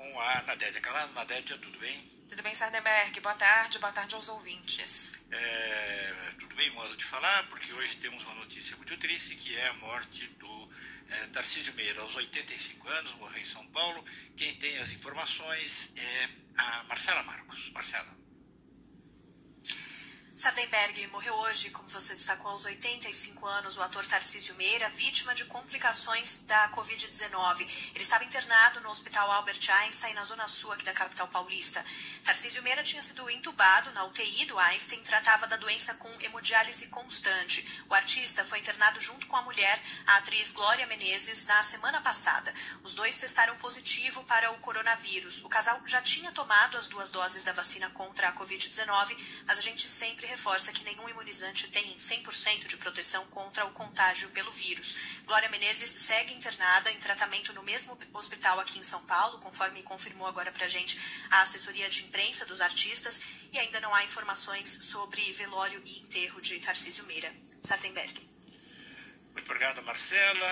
com a Nadédia Calado. Nadédia, tudo bem? Tudo bem, Sardenberg. Boa tarde, boa tarde aos ouvintes. É, tudo bem, modo de falar, porque hoje temos uma notícia muito triste, que é a morte do é, Tarcísio Meira, aos 85 anos, morreu em São Paulo. Quem tem as informações é a Marcela Marcos. Marcela. Sardenberg morreu hoje, como você destacou, aos 85 anos, o ator Tarcísio Meira, vítima de complicações da Covid-19. Ele estava internado no Hospital Albert Einstein, na zona sul aqui da capital paulista. Tarcísio Meira tinha sido entubado na UTI do Einstein, tratava da doença com hemodiálise constante. O artista foi internado junto com a mulher, a atriz Glória Menezes, na semana passada. Os dois testaram positivo para o coronavírus. O casal já tinha tomado as duas doses da vacina contra a Covid-19, mas a gente sempre reforça que nenhum imunizante tem 100% de proteção contra o contágio pelo vírus. Glória Menezes segue internada em tratamento no mesmo hospital aqui em São Paulo, conforme confirmou agora pra gente a assessoria de imprensa dos artistas, e ainda não há informações sobre velório e enterro de Tarcísio Meira. Sartenberg. Muito obrigado, Marcela.